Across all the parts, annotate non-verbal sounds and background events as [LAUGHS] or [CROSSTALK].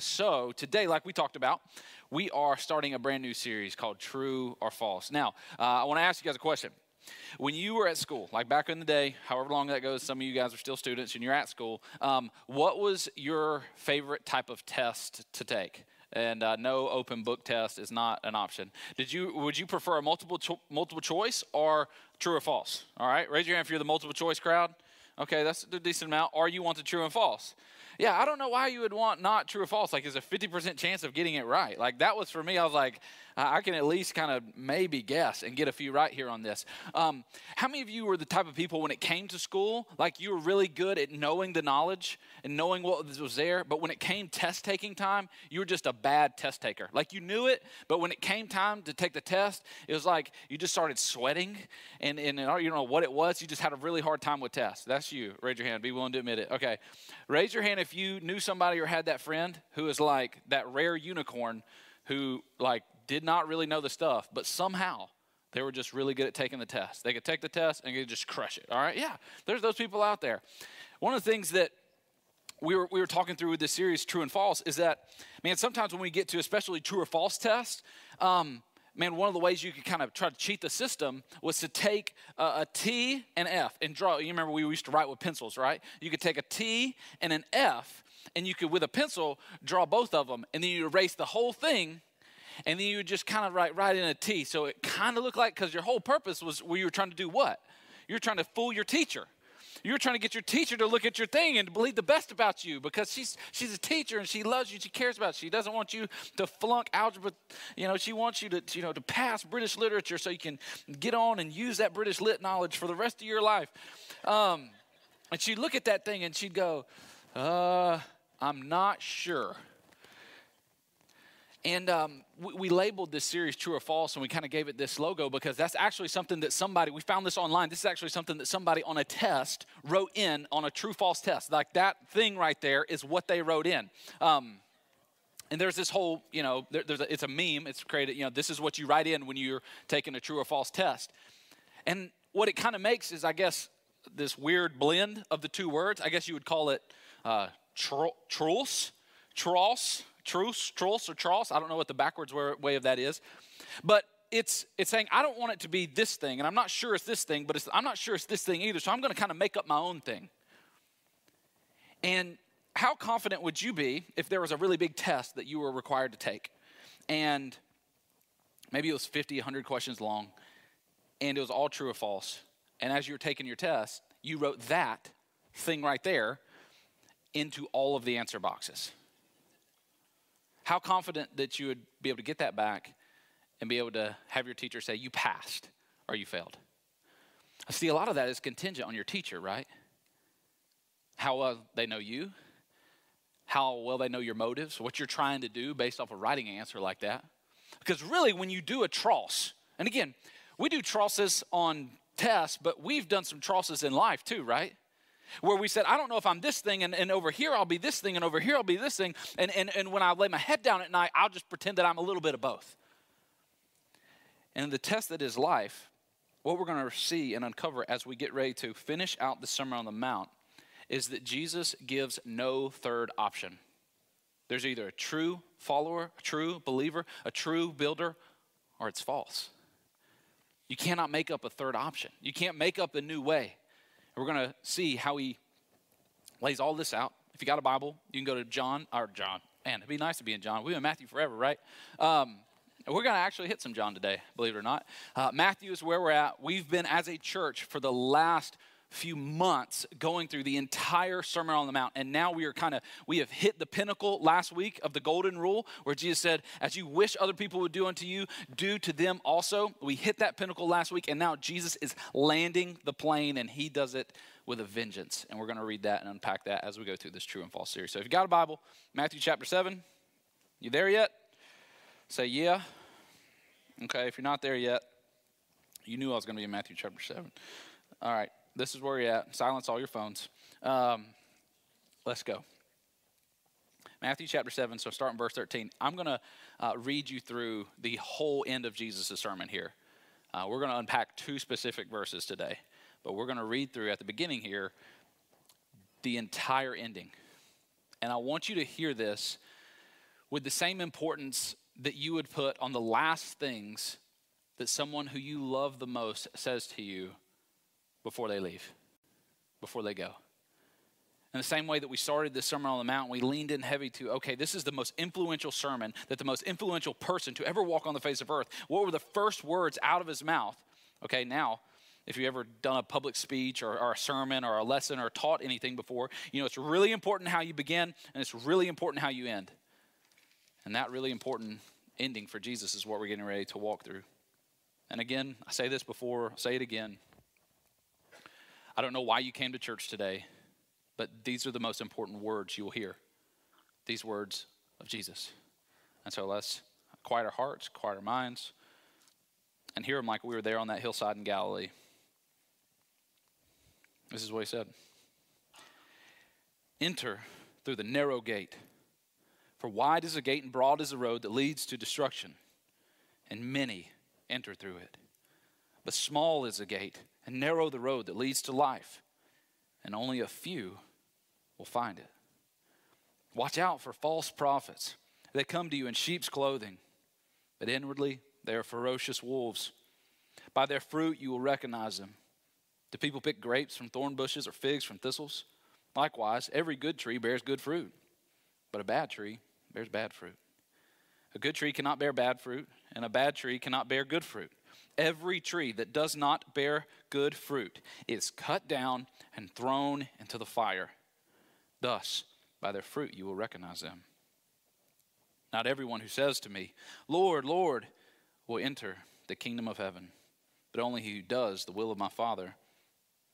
so today, like we talked about, we are starting a brand new series called True or False. Now, uh, I want to ask you guys a question. When you were at school, like back in the day, however long that goes, some of you guys are still students and you're at school, um, what was your favorite type of test to take? And uh, no open book test is not an option. Did you would you prefer a multiple cho- multiple choice or true or false? All right, raise your hand if you're the multiple choice crowd. Okay, that's a decent amount. Or you want the true and false? Yeah, I don't know why you would want not true or false. Like, there's a 50% chance of getting it right. Like, that was for me. I was like, I can at least kind of maybe guess and get a few right here on this. Um, how many of you were the type of people when it came to school, like you were really good at knowing the knowledge and knowing what was there, but when it came test taking time, you were just a bad test taker. Like you knew it, but when it came time to take the test, it was like you just started sweating and, and you don't know what it was. You just had a really hard time with tests. That's you. Raise your hand. Be willing to admit it. Okay. Raise your hand if you knew somebody or had that friend who is like that rare unicorn who like did not really know the stuff, but somehow they were just really good at taking the test. They could take the test and could just crush it. All right, yeah, there's those people out there. One of the things that we were, we were talking through with this series, True and False, is that, man, sometimes when we get to especially true or false tests, um, man, one of the ways you could kind of try to cheat the system was to take a, a T and F and draw. You remember we used to write with pencils, right? You could take a T and an F, and you could, with a pencil, draw both of them, and then you erase the whole thing and then you would just kind of write, write in a T. So it kind of looked like, because your whole purpose was where you were trying to do what? You're trying to fool your teacher. You're trying to get your teacher to look at your thing and to believe the best about you because she's she's a teacher and she loves you. She cares about you. She doesn't want you to flunk algebra. You know, she wants you to you know to pass British literature so you can get on and use that British lit knowledge for the rest of your life. Um, and she'd look at that thing and she'd go, uh, "I'm not sure." And um, we, we, labeled this series true or false, and we kind of gave it this logo because that's actually something that somebody, we found this online. This is actually something that somebody on a test wrote in on a true false test. Like that thing right there is what they wrote in. Um, and there's this whole, you know, there, there's a, it's a meme. It's created, you know, this is what you write in when you're taking a true or false test. And what it kind of makes is, I guess, this weird blend of the two words. I guess you would call it uh, tr- truce, truce, or truce. I don't know what the backwards way of that is. But it's, it's saying, I don't want it to be this thing, and I'm not sure it's this thing, but I'm not sure it's this thing either, so I'm going to kind of make up my own thing. And how confident would you be if there was a really big test that you were required to take? And maybe it was 50, 100 questions long, and it was all true or false. And as you were taking your test, you wrote that thing right there into all of the answer boxes. How confident that you would be able to get that back and be able to have your teacher say, you passed or you failed? See, a lot of that is contingent on your teacher, right? How well they know you, how well they know your motives, what you're trying to do based off a writing answer like that. Because really, when you do a tross, and again, we do trosses on tests, but we've done some trosses in life too, right? Where we said, I don't know if I'm this thing, and, and over here I'll be this thing, and over here I'll be this thing. And, and, and when I lay my head down at night, I'll just pretend that I'm a little bit of both. And the test that is life, what we're going to see and uncover as we get ready to finish out the Sermon on the Mount is that Jesus gives no third option. There's either a true follower, a true believer, a true builder, or it's false. You cannot make up a third option. You can't make up a new way. We're going to see how he lays all this out. If you got a Bible, you can go to John, or John. Man, it'd be nice to be in John. We've been in Matthew forever, right? Um, we're going to actually hit some John today, believe it or not. Uh, Matthew is where we're at. We've been, as a church, for the last few months going through the entire Sermon on the Mount. And now we are kind of, we have hit the pinnacle last week of the golden rule where Jesus said, As you wish other people would do unto you, do to them also. We hit that pinnacle last week, and now Jesus is landing the plane, and he does it with a vengeance. And we're going to read that and unpack that as we go through this true and false series. So if you've got a Bible, Matthew chapter 7, you there yet? Say, Yeah. Okay, if you're not there yet, you knew I was going to be in Matthew chapter 7. All right this is where you're at. Silence all your phones. Um, let's go. Matthew chapter 7, so start in verse 13. I'm going to uh, read you through the whole end of Jesus' sermon here. Uh, we're going to unpack two specific verses today, but we're going to read through at the beginning here the entire ending. And I want you to hear this with the same importance that you would put on the last things that someone who you love the most says to you before they leave, before they go. In the same way that we started this Sermon on the Mount, we leaned in heavy to, okay, this is the most influential sermon that the most influential person to ever walk on the face of earth. What were the first words out of his mouth? Okay, now, if you've ever done a public speech or, or, a sermon or a lesson or taught anything before, you know it's really important how you begin and it's really important how you end. And that really important ending for Jesus is what we're getting ready to walk through. And again, I say this before, I'll say it again. I don't know why you came to church today. But these are the most important words you will hear these words of Jesus. And so let's quiet our hearts, quiet our minds, and hear him like we were there on that hillside in Galilee. This is what he said Enter through the narrow gate, for wide is the gate and broad is the road that leads to destruction, and many enter through it. But small is the gate and narrow the road that leads to life, and only a few will find it. Watch out for false prophets. They come to you in sheep's clothing, but inwardly they are ferocious wolves. By their fruit you will recognize them. Do people pick grapes from thorn bushes or figs from thistles? Likewise, every good tree bears good fruit, but a bad tree bears bad fruit. A good tree cannot bear bad fruit, and a bad tree cannot bear good fruit. Every tree that does not bear good fruit is cut down and thrown into the fire. Thus, by their fruit you will recognize them. Not everyone who says to me, Lord, Lord, will enter the kingdom of heaven, but only he who does the will of my Father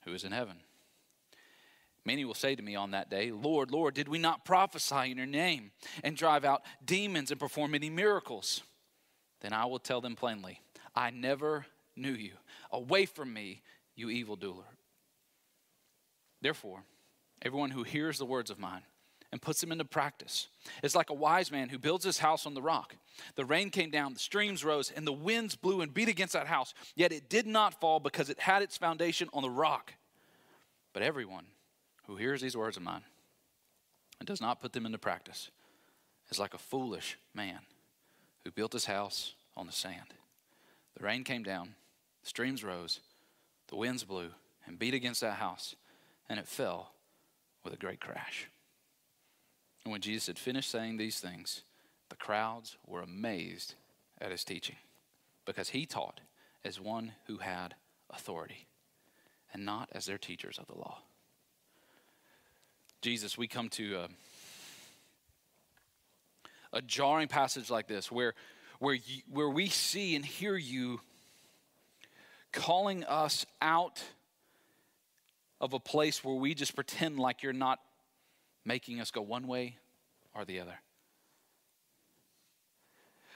who is in heaven. Many will say to me on that day, Lord, Lord, did we not prophesy in your name and drive out demons and perform many miracles? Then I will tell them plainly, I never knew you. Away from me, you evildoer. Therefore, Everyone who hears the words of mine and puts them into practice is like a wise man who builds his house on the rock. The rain came down, the streams rose, and the winds blew and beat against that house, yet it did not fall because it had its foundation on the rock. But everyone who hears these words of mine and does not put them into practice is like a foolish man who built his house on the sand. The rain came down, the streams rose, the winds blew and beat against that house, and it fell with a great crash. And when Jesus had finished saying these things, the crowds were amazed at his teaching because he taught as one who had authority and not as their teachers of the law. Jesus, we come to a, a jarring passage like this where, where, you, where we see and hear you calling us out of a place where we just pretend like you're not making us go one way or the other.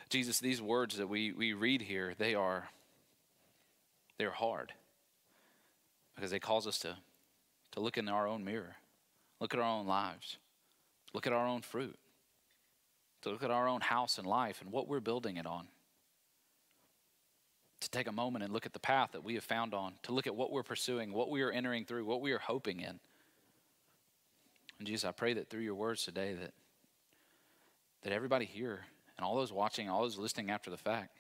Jesus, these words that we, we read here, they are they're hard because they cause us to, to look in our own mirror, look at our own lives, look at our own fruit, to look at our own house and life and what we're building it on to take a moment and look at the path that we have found on, to look at what we're pursuing, what we are entering through, what we are hoping in. And Jesus, I pray that through your words today that that everybody here and all those watching, all those listening after the fact,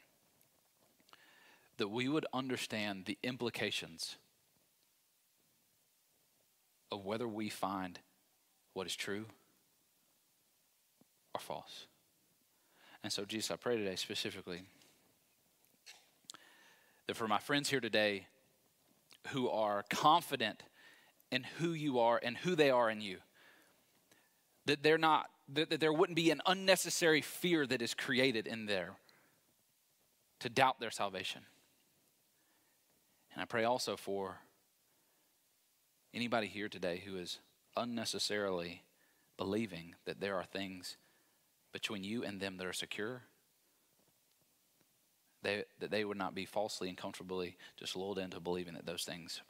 that we would understand the implications of whether we find what is true or false. And so, Jesus, I pray today specifically that for my friends here today who are confident in who you are and who they are in you, that they're not, that, there wouldn't be an unnecessary fear that is created in there to doubt their salvation. And I pray also for anybody here today who is unnecessarily believing that there are things between you and them that are secure they, that they would not be falsely and comfortably just lulled into believing that those things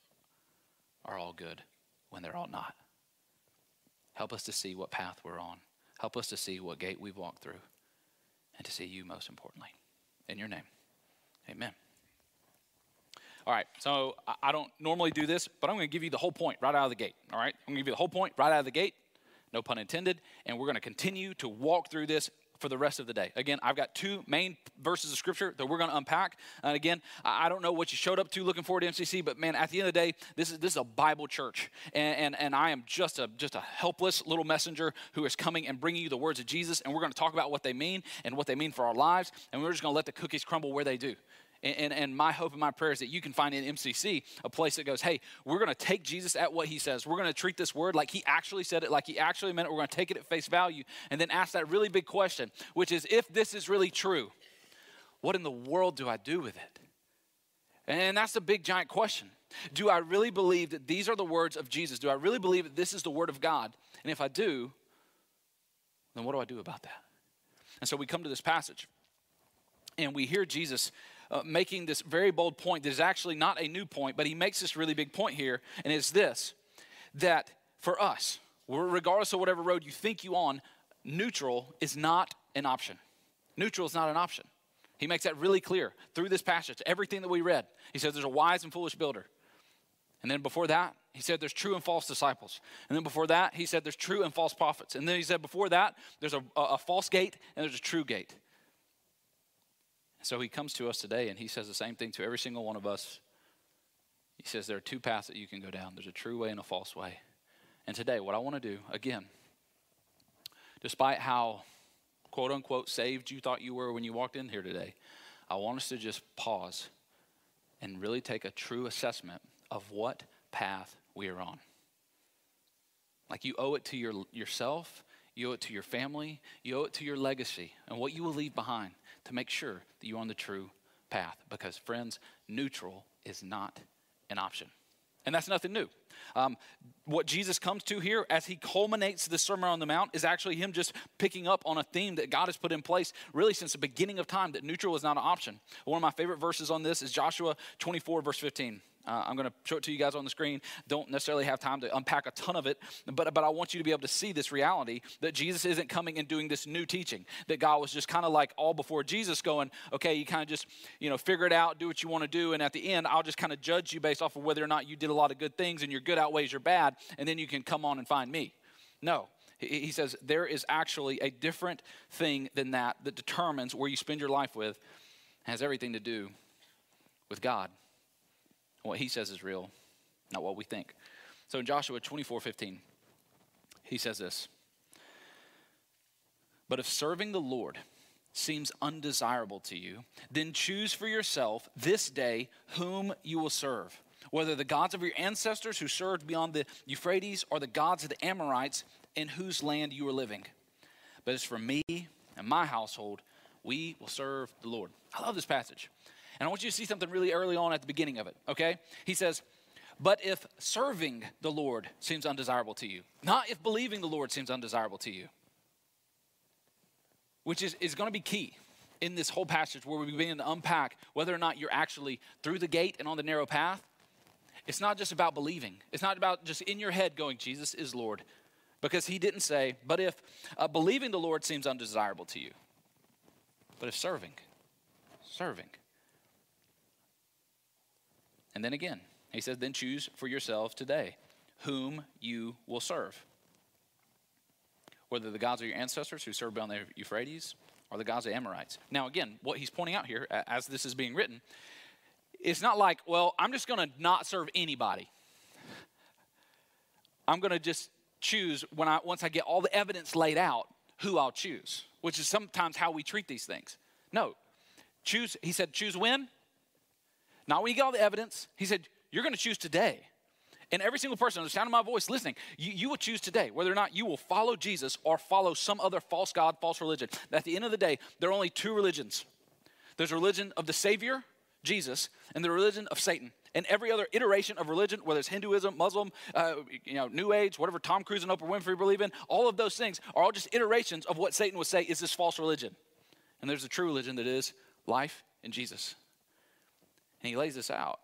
are all good when they're all not. Help us to see what path we're on. Help us to see what gate we've walked through and to see you most importantly. In your name, amen. All right, so I don't normally do this, but I'm going to give you the whole point right out of the gate. All right, I'm going to give you the whole point right out of the gate, no pun intended, and we're going to continue to walk through this for the rest of the day. Again, I've got two main verses of scripture that we're going to unpack. And again, I don't know what you showed up to looking forward to MCC, but man, at the end of the day, this is this is a Bible church, and and, and I am just a just a helpless little messenger who is coming and bringing you the words of Jesus, and we're going to talk about what they mean and what they mean for our lives, and we're just going to let the cookies crumble where they do. And, and, and, my hope and my prayer is that you can find in MCC a place that goes, hey, we're going to take Jesus at what he says. We're going to treat this word like he actually said it, like he actually meant it. We're going to take it at face value and then ask that really big question, which is if this is really true, what in the world do I do with it? And that's the big giant question. Do I really believe that these are the words of Jesus? Do I really believe that this is the word of God? And if I do, then what do I do about that? And so we come to this passage and we hear Jesus uh, making this very bold point that is actually not a new point, but he makes this really big point here, and it's this that for us, regardless of whatever road you think you on, neutral is not an option. Neutral is not an option. He makes that really clear through this passage, everything that we read. He says there's a wise and foolish builder. And then before that, he said there's true and false disciples. And then before that, he said there's true and false prophets. And then he said before that, there's a, a, a false gate and there's a true gate. So he comes to us today and he says the same thing to every single one of us. He says there are two paths that you can go down there's a true way and a false way. And today, what I want to do, again, despite how quote unquote saved you thought you were when you walked in here today, I want us to just pause and really take a true assessment of what path we are on. Like you owe it to your, yourself, you owe it to your family, you owe it to your legacy, and what you will leave behind to make sure that you're on the true path. Because, friends, neutral is not an option. And that's nothing new. Um, what Jesus comes to here as he culminates the Sermon on the Mount is actually him just picking up on a theme that God has put in place really since the beginning of time that neutral is not an option. One of my favorite verses on this is Joshua 24, verse 15. Uh, I'm going to show it to you guys on the screen. Don't necessarily have time to unpack a ton of it, but, but I want you to be able to see this reality that Jesus isn't coming and doing this new teaching. That God was just kind of like all before Jesus going, okay, you kind of just, you know, figure it out, do what you want to do, and at the end, I'll just kind of judge you based off of whether or not you did a lot of good things and your good outweighs your bad, and then you can come on and find me. No. He says there is actually a different thing than that that determines where you spend your life with, has everything to do with God. What he says is real, not what we think. So in Joshua 24 15, he says this But if serving the Lord seems undesirable to you, then choose for yourself this day whom you will serve, whether the gods of your ancestors who served beyond the Euphrates or the gods of the Amorites in whose land you are living. But as for me and my household, we will serve the Lord. I love this passage. And I want you to see something really early on at the beginning of it, okay? He says, But if serving the Lord seems undesirable to you, not if believing the Lord seems undesirable to you, which is, is going to be key in this whole passage where we begin to unpack whether or not you're actually through the gate and on the narrow path. It's not just about believing, it's not about just in your head going, Jesus is Lord. Because he didn't say, but if uh, believing the Lord seems undesirable to you, but if serving, serving. And then again, he says, then choose for yourselves today whom you will serve. Whether the gods of your ancestors who served beyond the Euphrates or the gods of Amorites. Now, again, what he's pointing out here as this is being written, it's not like, well, I'm just going to not serve anybody. I'm going to just choose when I once I get all the evidence laid out who I'll choose, which is sometimes how we treat these things. No. Choose, he said, choose when? Not when you get all the evidence. He said, You're going to choose today. And every single person, on the sound of my voice, listening, you, you will choose today whether or not you will follow Jesus or follow some other false God, false religion. At the end of the day, there are only two religions there's a religion of the Savior, Jesus, and the religion of Satan. And every other iteration of religion, whether it's Hinduism, Muslim, uh, you know, New Age, whatever Tom Cruise and Oprah Winfrey believe in, all of those things are all just iterations of what Satan would say is this false religion. And there's a true religion that is life in Jesus. And he lays this out.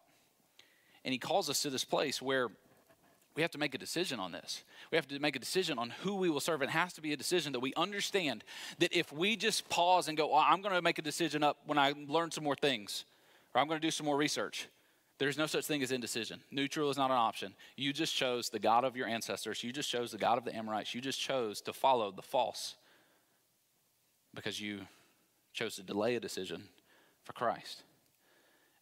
And he calls us to this place where we have to make a decision on this. We have to make a decision on who we will serve. It has to be a decision that we understand that if we just pause and go, well, I'm going to make a decision up when I learn some more things, or I'm going to do some more research. There's no such thing as indecision. Neutral is not an option. You just chose the God of your ancestors. You just chose the God of the Amorites. You just chose to follow the false because you chose to delay a decision for Christ.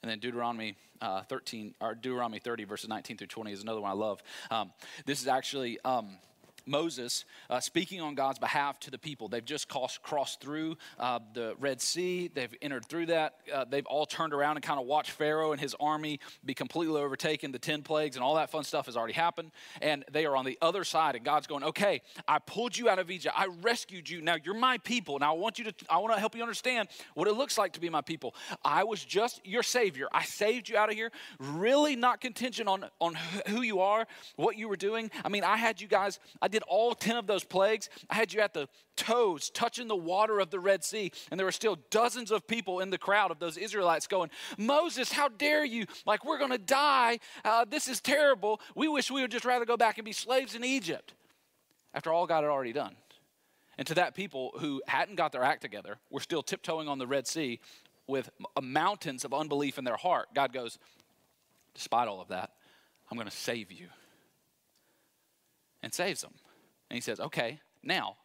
And then Deuteronomy uh, 13, or Deuteronomy 30, verses 19 through 20 is another one I love. Um, this is actually um, Moses uh, speaking on God's behalf to the people. They've just crossed, crossed through uh, the Red Sea. They've entered through that. Uh, they've all turned around and kind of watched Pharaoh and his army be completely overtaken. The 10 plagues and all that fun stuff has already happened. And they are on the other side. And God's going, okay, I pulled you out of Egypt. I rescued you. Now you're my people. Now I want you to, I want to help you understand what it looks like to be my people. I was just your savior. I saved you out of here. Really not contingent on, on who you are, what you were doing. I mean, I had you guys, I did all 10 of those plagues, I had you at the toes touching the water of the Red Sea. And there were still dozens of people in the crowd of those Israelites going, Moses, how dare you? Like, we're going to die. Uh, this is terrible. We wish we would just rather go back and be slaves in Egypt after all God had already done. And to that people who hadn't got their act together, were still tiptoeing on the Red Sea with mountains of unbelief in their heart, God goes, Despite all of that, I'm going to save you. And saves them. And he says, Okay, now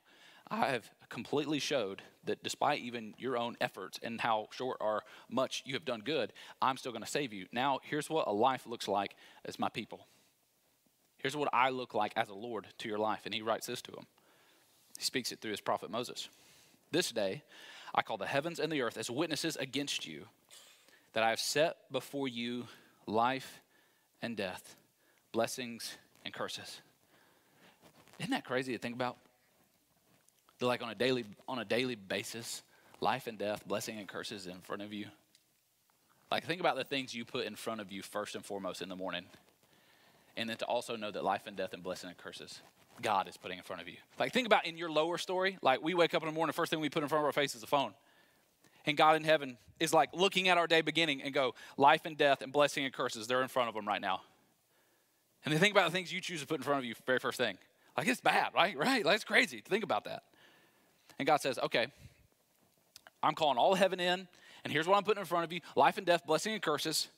I have completely showed that despite even your own efforts and how short or much you have done good, I'm still going to save you. Now, here's what a life looks like as my people. Here's what I look like as a Lord to your life. And he writes this to him. He speaks it through his prophet Moses. This day, I call the heavens and the earth as witnesses against you that I have set before you life and death, blessings and curses. Isn't that crazy to think about? That like on a daily on a daily basis, life and death, blessing and curses in front of you. Like think about the things you put in front of you first and foremost in the morning. And then to also know that life and death and blessing and curses God is putting in front of you. Like think about in your lower story, like we wake up in the morning, first thing we put in front of our face is the phone. And God in heaven is like looking at our day beginning and go, life and death and blessing and curses, they're in front of them right now. And then think about the things you choose to put in front of you very first thing. Like it's bad, right? Right? Like it's crazy think about that. And God says, okay, I'm calling all heaven in, and here's what I'm putting in front of you life and death, blessing and curses.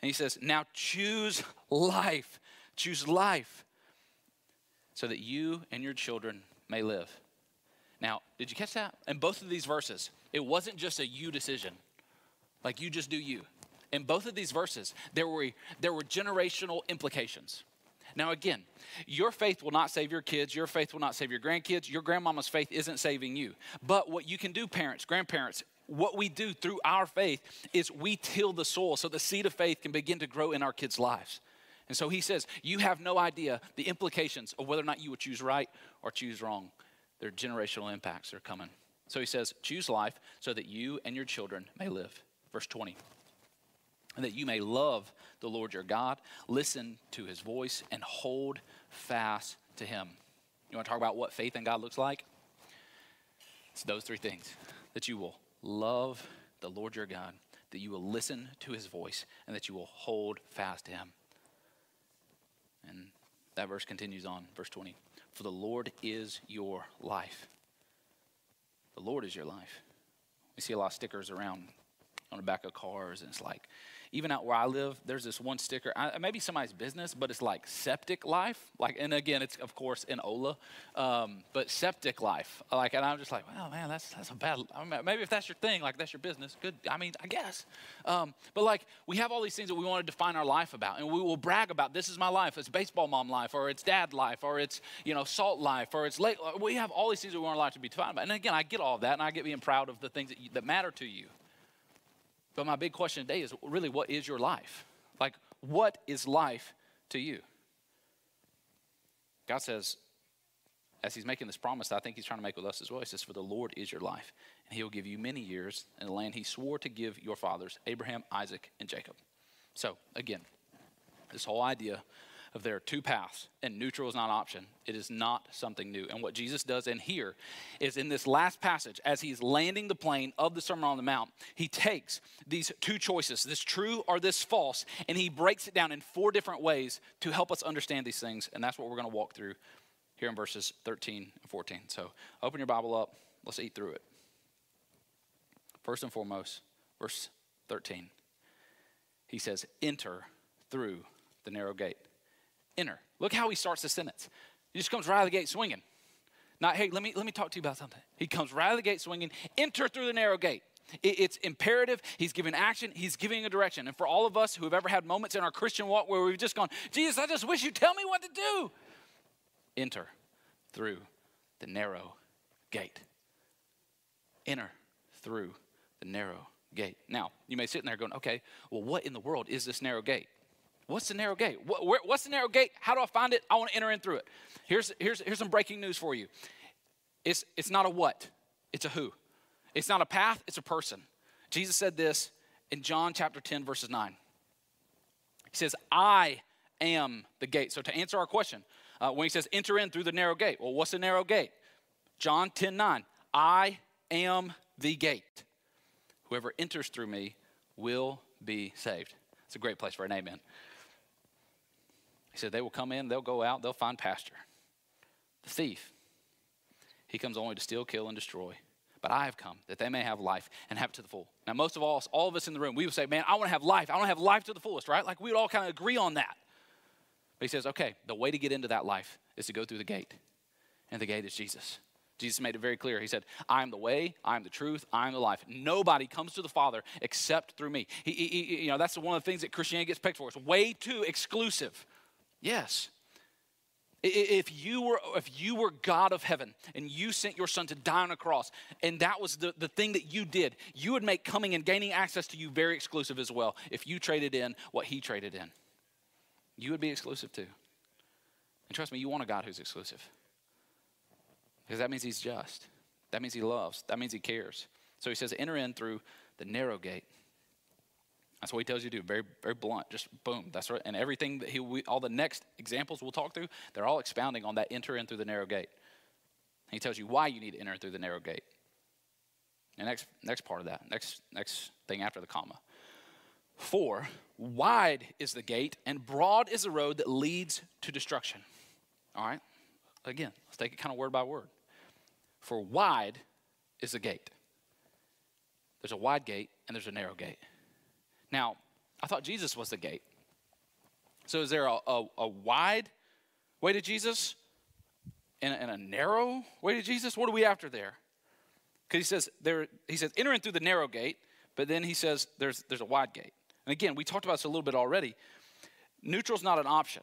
And he says, now choose life. Choose life so that you and your children may live. Now, did you catch that? In both of these verses, it wasn't just a you decision, like you just do you. In both of these verses, there were, there were generational implications. Now, again, your faith will not save your kids. Your faith will not save your grandkids. Your grandmama's faith isn't saving you. But what you can do, parents, grandparents, what we do through our faith is we till the soil so the seed of faith can begin to grow in our kids' lives. And so he says, You have no idea the implications of whether or not you would choose right or choose wrong. Their generational impacts are coming. So he says, Choose life so that you and your children may live. Verse 20 and that you may love the Lord your God, listen to his voice, and hold fast to him. You want to talk about what faith in God looks like? It's those three things that you will love the Lord your God, that you will listen to his voice, and that you will hold fast to him. And that verse continues on, verse 20. For the Lord is your life. The Lord is your life. We see a lot of stickers around on the back of cars, and it's like, even out where I live, there's this one sticker. I, maybe somebody's business, but it's like septic life. Like, and again, it's of course in Ola, um, but septic life. Like, and I'm just like, well, man, that's that's a bad. I mean, maybe if that's your thing, like that's your business, good. I mean, I guess. Um, but like, we have all these things that we want to define our life about, and we will brag about. This is my life. It's baseball mom life, or it's dad life, or it's you know salt life, or it's late. We have all these things that we want our life to be defined about. And again, I get all of that, and I get being proud of the things that, you, that matter to you. But my big question today is really what is your life? Like, what is life to you? God says, as He's making this promise, I think He's trying to make with us as well. He says, For the Lord is your life, and He will give you many years in the land He swore to give your fathers, Abraham, Isaac, and Jacob. So, again, this whole idea of there are two paths and neutral is not an option. It is not something new. And what Jesus does in here is in this last passage, as he's landing the plane of the Sermon on the Mount, he takes these two choices, this true or this false, and he breaks it down in four different ways to help us understand these things. And that's what we're going to walk through here in verses 13 and 14. So open your Bible up. Let's eat through it. First and foremost, verse 13. He says, Enter through the narrow gate enter. Look how he starts the sentence. He just comes right out of the gate swinging. Not, hey, let me, let me talk to you about something. He comes right out of the gate swinging, enter through the narrow gate. It, it's imperative. He's giving action. He's giving a direction. And for all of us who have ever had moments in our Christian walk where we've just gone, Jesus, I just wish you'd tell me what to do. Enter through the narrow gate. Enter through the narrow gate. Now, you may sit in there going, okay, well, what in the world is this narrow gate? What's the narrow gate? What, where, what's the narrow gate? How do I find it? I want to enter in through it. Here's, here's, here's some breaking news for you it's, it's not a what, it's a who. It's not a path, it's a person. Jesus said this in John chapter 10, verses 9. He says, I am the gate. So to answer our question, uh, when he says enter in through the narrow gate, well, what's the narrow gate? John 10, 9. I am the gate. Whoever enters through me will be saved. It's a great place for an amen. He said, They will come in, they'll go out, they'll find pasture. The thief, he comes only to steal, kill, and destroy. But I have come that they may have life and have it to the full. Now, most of all, all of us in the room, we would say, Man, I want to have life. I want to have life to the fullest, right? Like we would all kind of agree on that. But he says, Okay, the way to get into that life is to go through the gate. And the gate is Jesus. Jesus made it very clear. He said, I am the way, I am the truth, I am the life. Nobody comes to the Father except through me. He, he, you know, that's one of the things that Christianity gets picked for. It's way too exclusive. Yes. If you were if you were God of heaven and you sent your son to die on a cross, and that was the, the thing that you did, you would make coming and gaining access to you very exclusive as well if you traded in what he traded in. You would be exclusive too. And trust me, you want a God who's exclusive. Because that means he's just. That means he loves. That means he cares. So he says, enter in through the narrow gate. That's what he tells you to do. Very, very blunt. Just boom. That's right. And everything that he, we, all the next examples we'll talk through, they're all expounding on that enter in through the narrow gate. He tells you why you need to enter through the narrow gate. And next, next part of that, next, next thing after the comma. For wide is the gate and broad is the road that leads to destruction. All right? Again, let's take it kind of word by word. For wide is the gate. There's a wide gate and there's a narrow gate. Now, I thought Jesus was the gate. So is there a, a, a wide way to Jesus and a, and a narrow way to Jesus? What are we after there? Because he says there, he says enter in through the narrow gate, but then he says there's there's a wide gate. And again, we talked about this a little bit already. Neutral's not an option.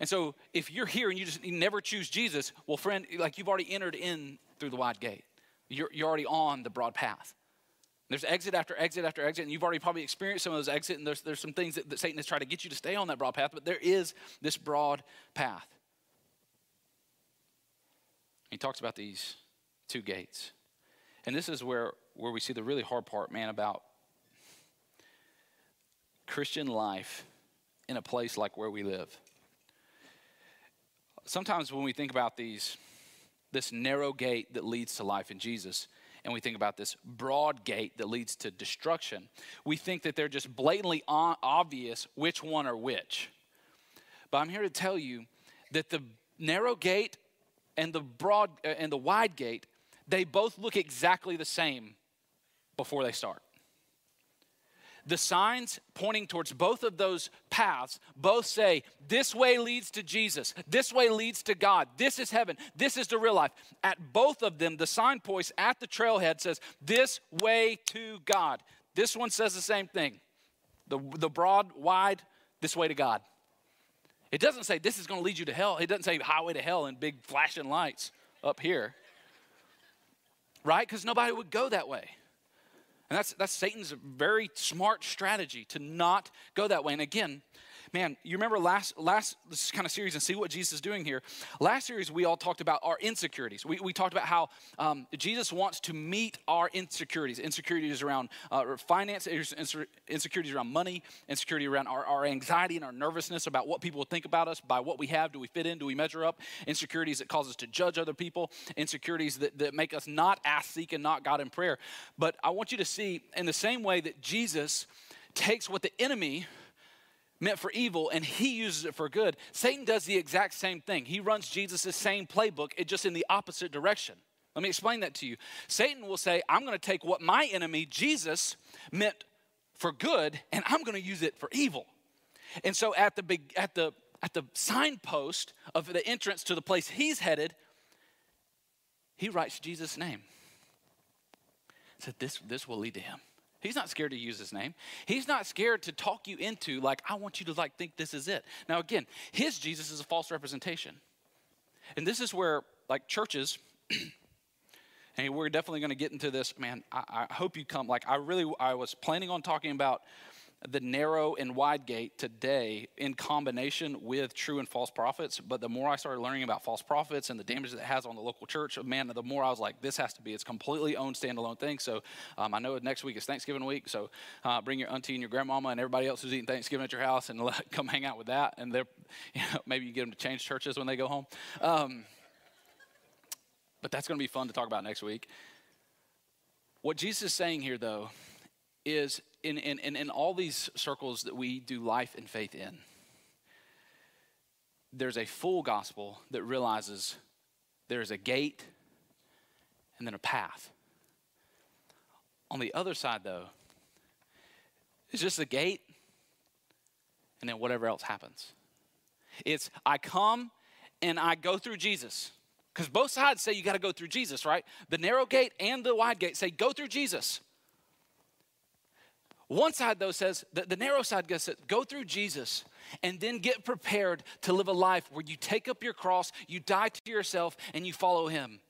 And so if you're here and you just you never choose Jesus, well, friend, like you've already entered in through the wide gate. You're, you're already on the broad path. There's exit after exit after exit, and you've already probably experienced some of those exits, and there's, there's some things that, that Satan has tried to get you to stay on that broad path, but there is this broad path. He talks about these two gates. And this is where, where we see the really hard part, man, about Christian life in a place like where we live sometimes when we think about these, this narrow gate that leads to life in Jesus, and we think about this broad gate that leads to destruction, we think that they're just blatantly obvious which one are which. But I'm here to tell you that the narrow gate and the broad uh, and the wide gate, they both look exactly the same before they start. The signs pointing towards both of those paths both say, This way leads to Jesus. This way leads to God. This is heaven. This is the real life. At both of them, the sign post at the trailhead says, This way to God. This one says the same thing. The, the broad, wide, this way to God. It doesn't say this is going to lead you to hell. It doesn't say highway to hell and big flashing lights up here. Right? Because nobody would go that way. And that's, that's Satan's very smart strategy to not go that way. And again, man, you remember last last this kind of series and see what Jesus is doing here. Last series we all talked about our insecurities. We, we talked about how um, Jesus wants to meet our insecurities, insecurities around uh, finance, insecurities around money, insecurity around our, our anxiety and our nervousness about what people will think about us by what we have. Do we fit in? Do we measure up? Insecurities that cause us to judge other people. Insecurities that, that make us not ask, seek, and not God in prayer. But I want you to see in the same way that Jesus takes what the enemy meant for evil and he uses it for good. Satan does the exact same thing. He runs Jesus' same playbook, it just in the opposite direction. Let me explain that to you. Satan will say, I'm going to take what my enemy, Jesus, meant for good, and I'm going to use it for evil. And so at the big, at the at the signpost of the entrance to the place he's headed, he writes Jesus' name. Said this, this will lead to him. He's not scared to use his name. He's not scared to talk you into like, I want you to like think this is it. Now again, his Jesus is a false representation. And this is where like churches, [CLEARS THROAT] and we're definitely going to get into this, man, I, I hope you come. Like I really, I was planning on talking about the narrow and wide gate today in combination with true and false prophets. But the more I started learning about false prophets and the damage that it has on the local church, man, the more I was like, this has to be its completely own standalone thing. So um, I know next week is Thanksgiving week. So uh, bring your auntie and your grandmama and everybody else who's eating Thanksgiving at your house and [LAUGHS] let, come hang out with that. And they're, [LAUGHS] you know, maybe you get them to change churches when they go home. Um, but that's going to be fun to talk about next week. What Jesus is saying here, though, is in, in, in, in all these circles that we do life and faith in, there's a full gospel that realizes there's a gate and then a path. On the other side, though, it's just a gate and then whatever else happens. It's I come and I go through Jesus. Because both sides say you got to go through Jesus, right? The narrow gate and the wide gate say go through Jesus. One side, though, says the, the narrow side says, go through Jesus and then get prepared to live a life where you take up your cross, you die to yourself, and you follow Him.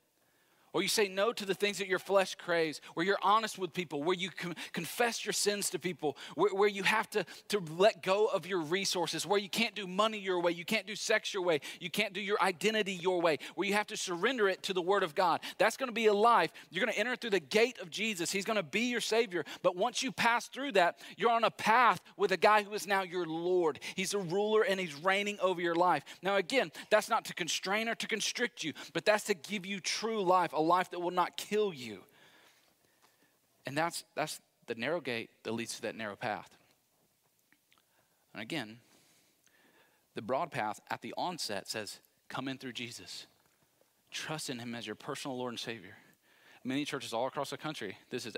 Or you say no to the things that your flesh craves, where you're honest with people, where you confess your sins to people, where, where you have to, to let go of your resources, where you can't do money your way, you can't do sex your way, you can't do your identity your way, where you have to surrender it to the Word of God. That's gonna be a life. You're gonna enter through the gate of Jesus. He's gonna be your Savior. But once you pass through that, you're on a path with a guy who is now your Lord. He's a ruler and He's reigning over your life. Now, again, that's not to constrain or to constrict you, but that's to give you true life life that will not kill you. And that's, that's the narrow gate that leads to that narrow path. And again, the broad path at the onset says, come in through Jesus. Trust in him as your personal Lord and Savior. Many churches all across the country, this is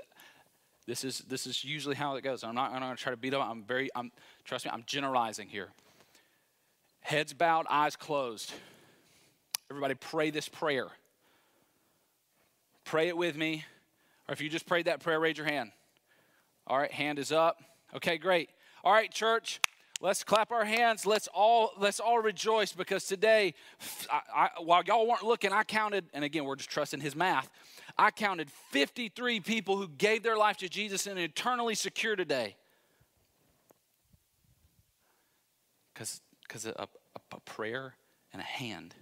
this is this is usually how it goes. I'm not, I'm not gonna try to beat up. I'm very I'm trust me, I'm generalizing here. Heads bowed, eyes closed. Everybody pray this prayer. Pray it with me. Or if you just prayed that prayer, raise your hand. All right, hand is up. Okay, great. All right, church, let's clap our hands. Let's all let's all rejoice because today, I, I, while y'all weren't looking, I counted, and again, we're just trusting his math. I counted 53 people who gave their life to Jesus and eternally secure today. Because because a, a, a prayer and a hand.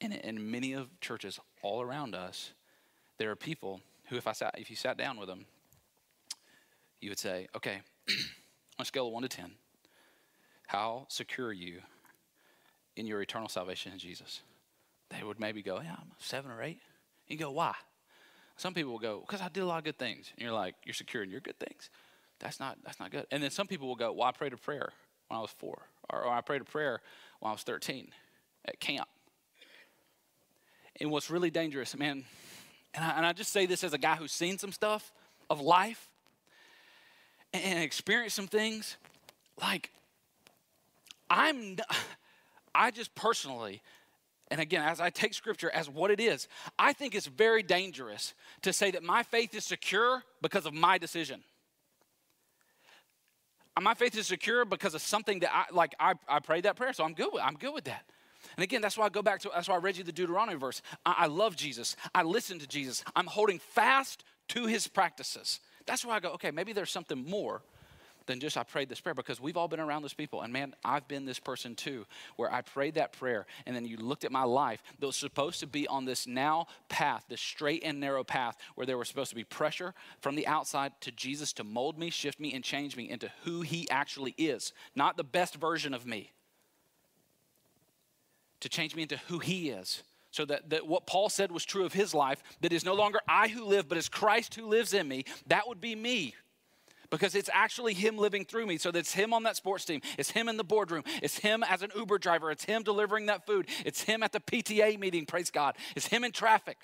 And in many of churches all around us, there are people who, if I sat, if you sat down with them, you would say, okay, [CLEARS THROAT] on a scale of one to 10, how secure are you in your eternal salvation in Jesus? They would maybe go, yeah, I'm seven or eight. You go, why? Some people will go, because I did a lot of good things. And you're like, you're secure in your good things. That's not, that's not good. And then some people will go, well, I prayed a prayer when I was four. Or, or I prayed a prayer when I was 13 at camp. And what's really dangerous, man, and I, and I just say this as a guy who's seen some stuff of life and, and experienced some things. Like, I'm, [SIGHS] I just personally, and again, as I take scripture as what it is, I think it's very dangerous to say that my faith is secure because of my decision. My faith is secure because of something that I like. I, I prayed that prayer, so I'm good with. I'm good with that. And again, that's why I go back to, that's why I read you the Deuteronomy verse. I, I love Jesus. I listen to Jesus. I'm holding fast to his practices. That's why I go, okay, maybe there's something more than just I prayed this prayer because we've all been around those people. And man, I've been this person too, where I prayed that prayer and then you looked at my life that was supposed to be on this now path, this straight and narrow path where there was supposed to be pressure from the outside to Jesus to mold me, shift me, and change me into who he actually is, not the best version of me to change me into who he is. So that, that what Paul said was true of his life, that is no longer I who live, but it's Christ who lives in me, that would be me. Because it's actually him living through me. So that's him on that sports team. It's him in the boardroom. It's him as an Uber driver. It's him delivering that food. It's him at the PTA meeting, praise God. It's him in traffic.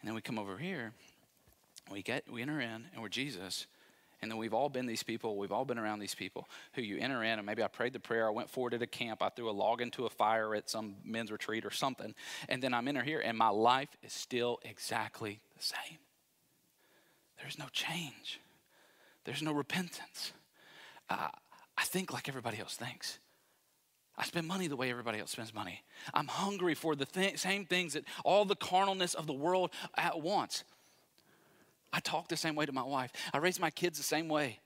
And then we come over here, we get we enter in, and we're Jesus, And then we've all been these people, we've all been around these people who you enter in, and maybe I prayed the prayer, I went forward at a camp, I threw a log into a fire at some men's retreat or something, and then I'm in here, and my life is still exactly the same. There's no change, there's no repentance. Uh, I think like everybody else thinks. I spend money the way everybody else spends money. I'm hungry for the th- same things that all the carnalness of the world at once. I talk the same way to my wife. I raise my kids the same way.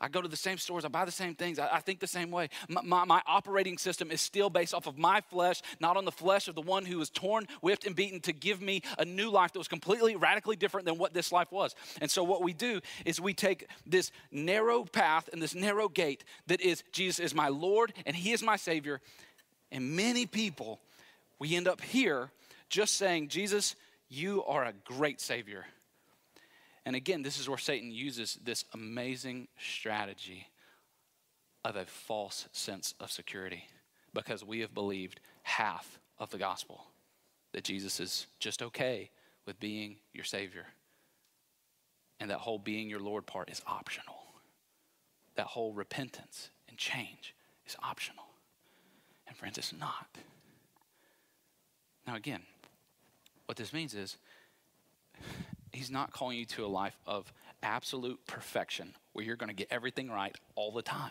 I go to the same stores. I buy the same things. I, I think the same way. My, my, my, operating system is still based off of my flesh, not on the flesh of the one who was torn, whipped, and beaten to give me a new life that was completely, radically different than what this life was. And so, what we do is we take this narrow path and this narrow gate that is Jesus is my Lord and He is my Savior. And many people, we end up here just saying, Jesus, you are a great Savior. And again, this is where Satan uses this amazing strategy of a false sense of security because we have believed half of the gospel that Jesus is just okay with being your Savior. And that whole being your Lord part is optional. That whole repentance and change is optional. And friends, it's not. Now, again, what this means is He's not calling you to a life of absolute perfection where you're going to get everything right all the time.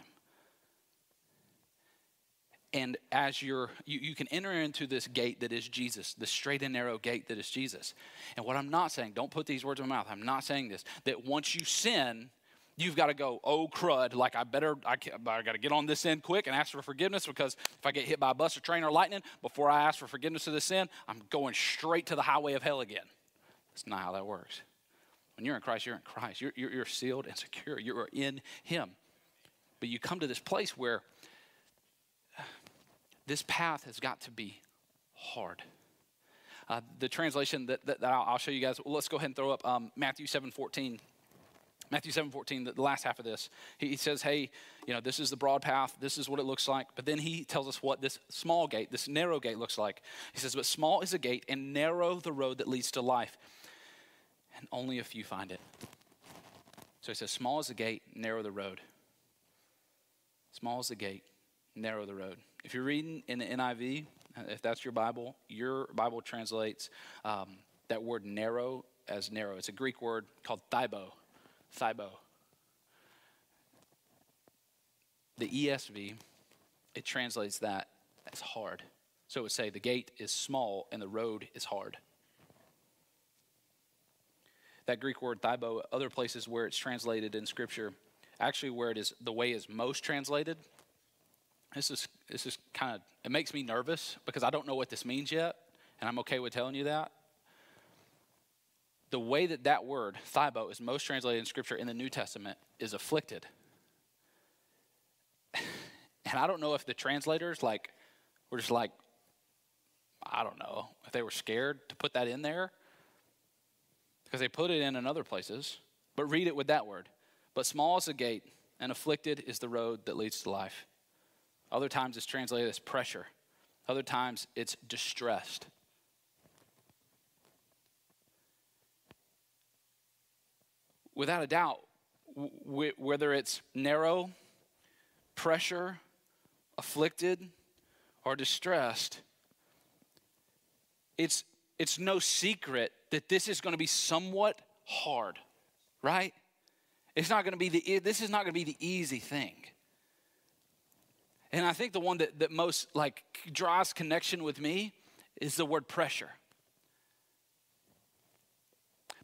And as you're, you, you can enter into this gate that is Jesus, the straight and narrow gate that is Jesus. And what I'm not saying, don't put these words in my mouth, I'm not saying this, that once you sin, you've got to go, oh crud, like I better, I, I got to get on this end quick and ask for forgiveness because if I get hit by a bus or train or lightning, before I ask for forgiveness of this sin, I'm going straight to the highway of hell again. That's not how that works. When you're in Christ, you're in Christ. You're, you're, you're sealed and secure. You're in Him. But you come to this place where this path has got to be hard. Uh, the translation that, that, that I'll, show you guys, well, let's go ahead and throw up um, Matthew 7 14. Matthew 7 14, the, last half of this, he says, Hey, you know, this is the broad path, this is what it looks like. But then he tells us what this small gate, this narrow gate looks like. He says, But small is a gate and narrow the road that leads to life, and only a few find it. So he says, Small is the gate, narrow the road. Small is the gate, narrow the road. If you're reading in the NIV, if that's your Bible, your Bible translates um, that word narrow as narrow. It's a Greek word called thibo. Thibo. The ESV, it translates that as hard. So it would say the gate is small and the road is hard. That Greek word thibo, other places where it's translated in Scripture, actually where it is the way is most translated. This is this is kind of it makes me nervous because I don't know what this means yet, and I'm okay with telling you that the way that that word, thibo, is most translated in Scripture in the New Testament is afflicted. [LAUGHS] and I don't know if the translators, like, were just like, I don't know, if they were scared to put that in there, because they put it in in other places, but read it with that word. But small is the gate, and afflicted is the road that leads to life. Other times it's translated as pressure, other times it's distressed. without a doubt, w- whether it's narrow, pressure, afflicted, or distressed, it's, it's no secret that this is going to be somewhat hard, right? It's not going to be the, this is not going to be the easy thing. And I think the one that, that most like draws connection with me is the word pressure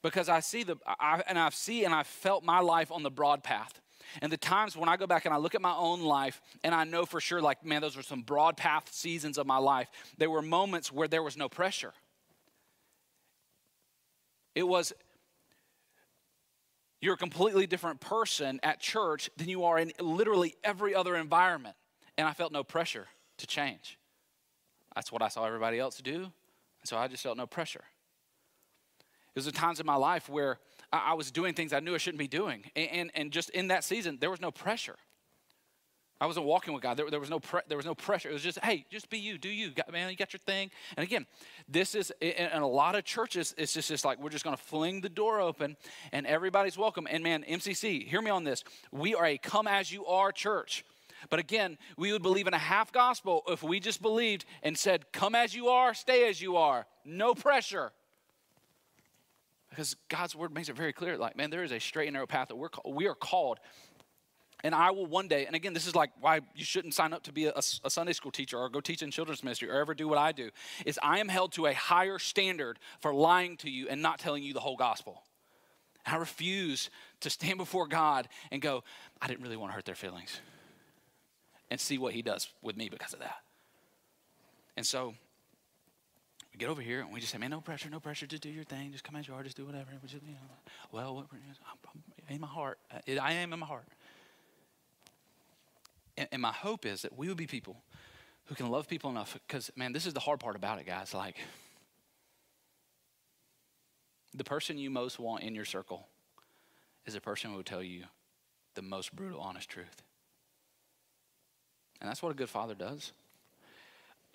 because I see the, I, and I see and I've felt my life on the broad path. And the times when I go back and I look at my own life and I know for sure, like, man, those were some broad path seasons of my life. There were moments where there was no pressure. It was, you're a completely different person at church than you are in literally every other environment. And I felt no pressure to change. That's what I saw everybody else do. And so I just felt no pressure. It was the times in my life where I, was doing things I knew I shouldn't be doing. And, and, and just in that season, there was no pressure. I wasn't walking with God. There, there was no pre- there was no pressure. It was just, hey, just be you, do you, man. You got your thing. And again, this is in, in a lot of churches. It's just, just like we're just going to fling the door open, and everybody's welcome. And man, MCC, hear me on this. We are a come as you are church. But again, we would believe in a half gospel if we just believed and said, come as you are, stay as you are, no pressure. Because God's word makes it very clear like, man, there is a straight and narrow path that we're, we are called and I will one day, and again, this is like why you shouldn't sign up to be a, a, Sunday school teacher or go teach in children's ministry or ever do what I do, is I am held to a higher standard for lying to you and not telling you the whole gospel. And I refuse to stand before God and go, I didn't really want to hurt their feelings. And see what He does with me because of that. And so we get over here and we just say, man, no pressure, no pressure, just do your thing, just come as you are, just do whatever. Just, you know, well, in my heart, I am in my heart. And, my hope is that we would be people who can love people enough because, man, this is the hard part about it, guys. Like, the person you most want in your circle is a person who will tell you the most brutal, honest truth. And that's what a good father does.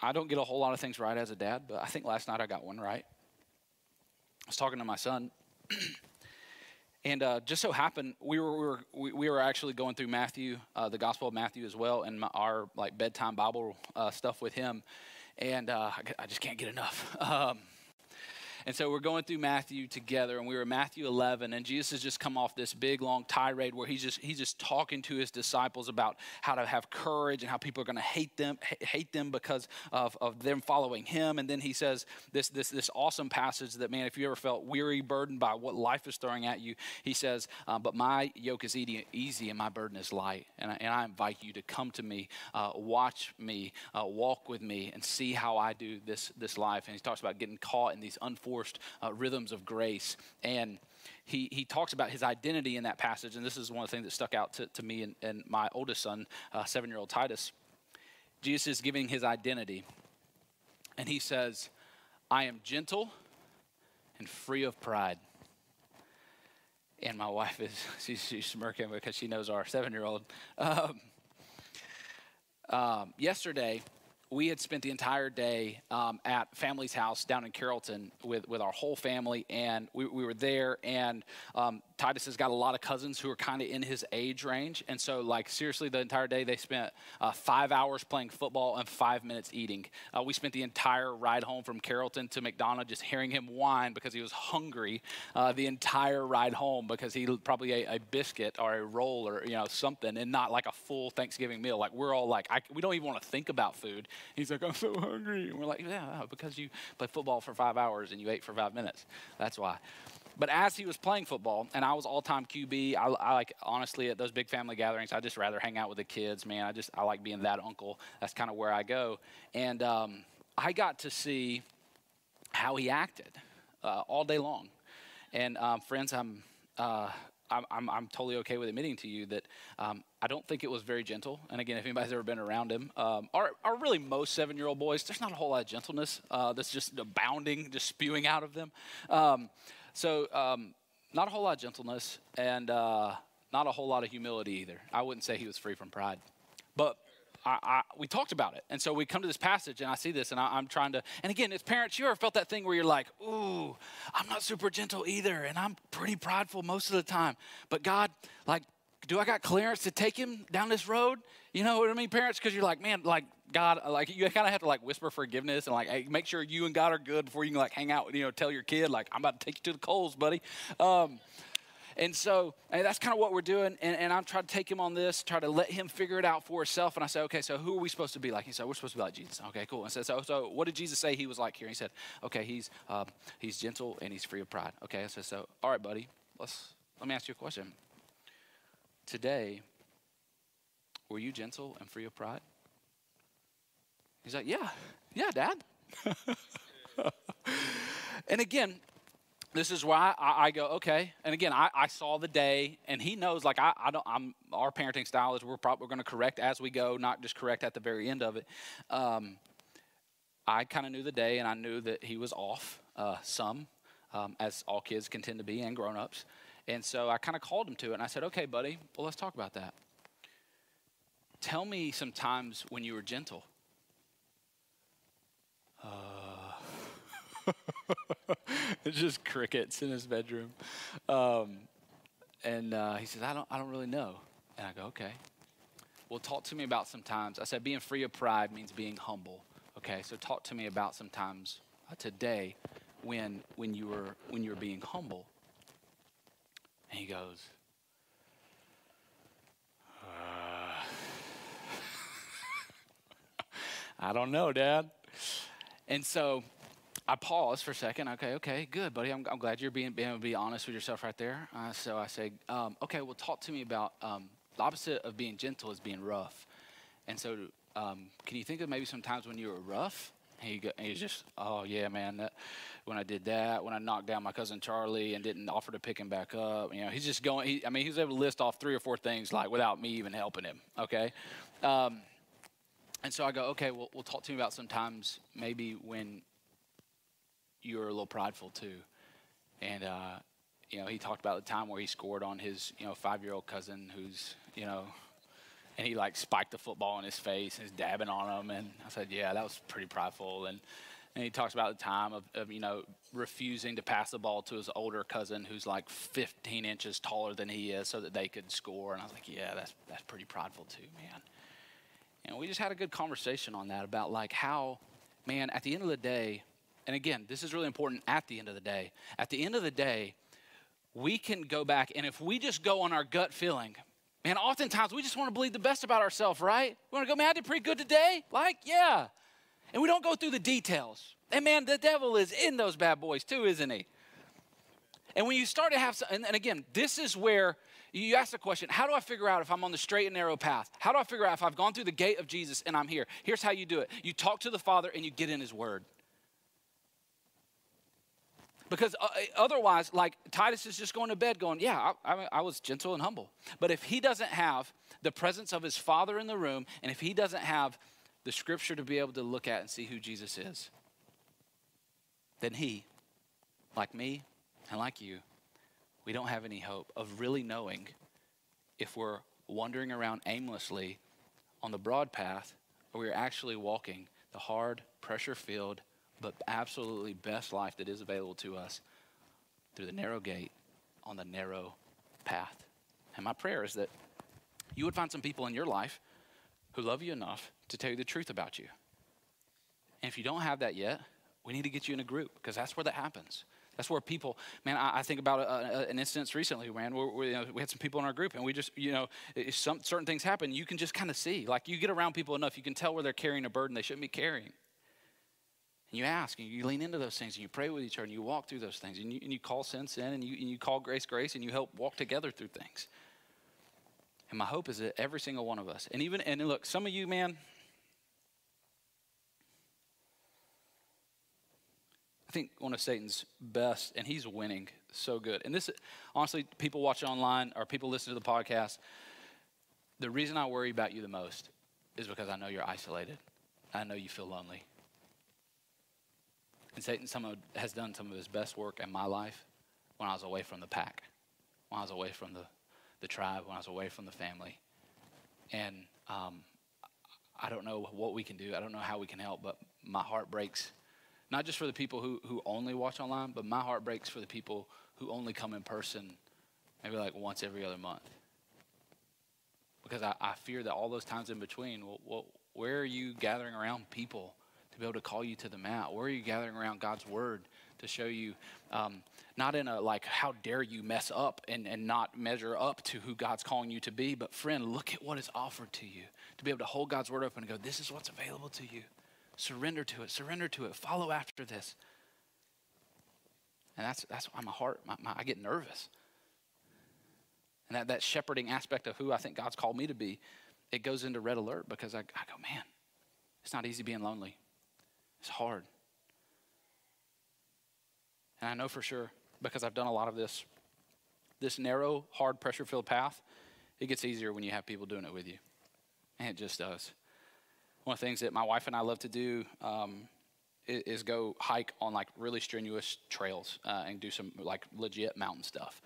I don't get a whole lot of things right as a dad, but I think last night I got one right. I was talking to my son. [CLEARS THROAT] And uh, just so happened, we were, we were, we were actually going through Matthew, uh, the Gospel of Matthew as well, and my, our like bedtime Bible uh, stuff with him. And uh, I, I, just can't get enough. [LAUGHS] Um, and so we're going through Matthew together, and we were Matthew 11, and Jesus has just come off this big long tirade where he's just he's just talking to his disciples about how to have courage and how people are going to hate them hate them because of, of them following him. And then he says this this this awesome passage that man, if you ever felt weary, burdened by what life is throwing at you, he says, um, "But my yoke is easy and my burden is light." And I, and I invite you to come to me, uh, watch me, uh, walk with me, and see how I do this this life. And he talks about getting caught in these unfortunate uh, rhythms of grace. And he, he talks about his identity in that passage. And this is one of the things that stuck out to, to me and, and my oldest son, uh, seven year old Titus. Jesus is giving his identity. And he says, I am gentle and free of pride. And my wife is, [LAUGHS] she's, she's smirking because she knows our seven year old. Um, um, yesterday, we had spent the entire day um, at family's house down in Carrollton with, with our whole family, and we, we were there. And um, Titus has got a lot of cousins who are kind of in his age range, and so like seriously, the entire day they spent uh, five hours playing football and five minutes eating. Uh, we spent the entire ride home from Carrollton to McDonough just hearing him whine because he was hungry uh, the entire ride home because he probably ate a biscuit or a roll or you know something, and not like a full Thanksgiving meal. Like we're all like, I, we don't even want to think about food. He's like, I'm so hungry, and we're like, yeah, because you played football for five hours and you ate for five minutes. That's why. But as he was playing football, and I was all-time QB, I, I, like honestly at those big family gatherings, I just rather hang out with the kids. Man, I just I like being that uncle. That's kind of where I go. And um, I got to see how he acted uh, all day long. And um, friends, I'm, uh, I'm, I'm, totally okay with admitting to you that um, I don't think it was very gentle. And again, if anybody's ever been around him, um, are, are really most seven-year-old boys. There's not a whole lot of gentleness uh, that's just abounding, just spewing out of them. Um, so, um, not a whole lot of gentleness and uh, not a whole lot of humility either. I wouldn't say he was free from pride. But I, I, we talked about it. And so we come to this passage and I see this and I, am trying to, and again, as parents, you ever felt that thing where you're like, ooh, I'm not super gentle either. And I'm pretty prideful most of the time. But God, like, do I got clearance to take him down this road? You know what I mean, parents? Because you're like, man, like God, like you kind of have to like whisper forgiveness and like hey, make sure you and God are good before you can like hang out. You know, tell your kid like I'm about to take you to the coals, buddy. Um, and so and that's kind of what we're doing. And, and, I'm trying to take him on this, try to let him figure it out for himself. And I say, okay, so who are we supposed to be like? He said, we're supposed to be like Jesus. Okay, cool. And I said, so, so what did Jesus say he was like here? He said, okay, he's um, he's gentle and he's free of pride. Okay, I said, so all right, buddy, let's let me ask you a question. Today, were you gentle and free of pride? He's like, Yeah, yeah, Dad. [LAUGHS] and again, this is why I, I, go okay. And again, I, I, saw the day, and he knows. Like I, I don't. I'm our parenting style is we're probably going to correct as we go, not just correct at the very end of it. Um, I kind of knew the day, and I knew that he was off uh, some, um, as all kids can tend to be, and grown-ups. And so I kind of called him to it, and I said, "Okay, buddy, well, let's talk about that. tell me some times when you were gentle. [LAUGHS] it's just crickets in his bedroom. Um, and uh, he says, I don't, I don't really know. And I go, okay. Well, talk to me about some times. I said, being free of pride means being humble. Okay, so talk to me about some times uh, today when, when, you were, when you were being humble. And he goes, uh, [LAUGHS] I don't know, Dad. And so I pause for a second. Okay, okay, good, buddy. I'm, I'm glad you're being, being able to be honest with yourself right there. Uh, so I say, um, okay, well, talk to me about um, the opposite of being gentle is being rough. And so, um, can you think of maybe some times when you were rough? And he go, and he's just, oh yeah, man. That, when I did that, when I knocked down my cousin Charlie and didn't offer to pick him back up, you know, he's just going. He, I mean, he was able to list off three or four things like without me even helping him. Okay, um, and so I go, okay, well, we'll talk to me about some times maybe when you were a little prideful too. And, uh, you know, he talked about the time where he scored on his, you know, five year old cousin who's, you know, and he like spiked the football in his face and is dabbing on him. And I said, yeah, that was pretty prideful. And, and he talks about the time of, of, you know, refusing to pass the ball to his older cousin who's like 15 inches taller than he is so that they could score. And I was like, yeah, that's, that's pretty prideful too, man. And we just had a good conversation on that about like how, man, at the end of the day, and again, this is really important at the end of the day. At the end of the day, we can go back, and if we just go on our gut feeling, man, oftentimes we just want to believe the best about ourselves, right? We want to go, man, I did pretty good today. Like, yeah. And we don't go through the details. And man, the devil is in those bad boys too, isn't he? And when you start to have, and, and again, this is where you ask the question how do I figure out if I'm on the straight and narrow path? How do I figure out if I've gone through the gate of Jesus and I'm here? Here's how you do it you talk to the Father and you get in His Word. Because uh, otherwise, like Titus is just going to bed going, Yeah, I, I, I was gentle and humble. But if he doesn't have the presence of his father in the room, and if he doesn't have the scripture to be able to look at and see who Jesus is, then he, like me and like you, we don't have any hope of really knowing if we're wandering around aimlessly on the broad path or we're actually walking the hard, pressure filled, but absolutely best life that is available to us through the narrow gate on the narrow path. And my prayer is that you would find some people in your life who love you enough to tell you the truth about you. And if you don't have that yet, we need to get you in a group because that's where that happens. That's where people, man, I, I think about a, a, an instance recently, man, where you know, we had some people in our group and we just, you know, some certain things happen, you can just kind of see. Like you get around people enough, you can tell where they're carrying a burden they shouldn't be carrying. And you ask and you lean into those things and you pray with each other and you walk through those things and you, and you call sin sin and you, and you call grace grace and you help walk together through things. And my hope is that every single one of us, and even, and look, some of you, man, I think one of Satan's best, and he's winning so good. And this, honestly, people watch online or people listen to the podcast. The reason I worry about you the most is because I know you're isolated. I know you feel lonely. And Satan some of, has done some of his best work in my life when I was away from the pack, when I was away from the, the tribe, when I was away from the family. And um, I don't know what we can do. I don't know how we can help, but my heart breaks, not just for the people who, who only watch online, but my heart breaks for the people who only come in person maybe like once every other month. Because I, I fear that all those times in between, well, well, where are you gathering around people to be able to call you to the mat? Where are you gathering around God's word to show you, um, not in a like, how dare you mess up and, and not measure up to who God's calling you to be, but friend, look at what is offered to you. To be able to hold God's word open and go, this is what's available to you. Surrender to it, surrender to it, follow after this. And that's, that's why my heart, my, my, I get nervous. And that, that shepherding aspect of who I think God's called me to be, it goes into red alert because I, I go, man, it's not easy being lonely. It's hard. And I know for sure because I've done a lot of this. This narrow, hard, pressure filled path, it gets easier when you have people doing it with you. And it just does. One of the things that my wife and I love to do um, is, is, go hike on like really strenuous trails uh, and do some like legit mountain stuff.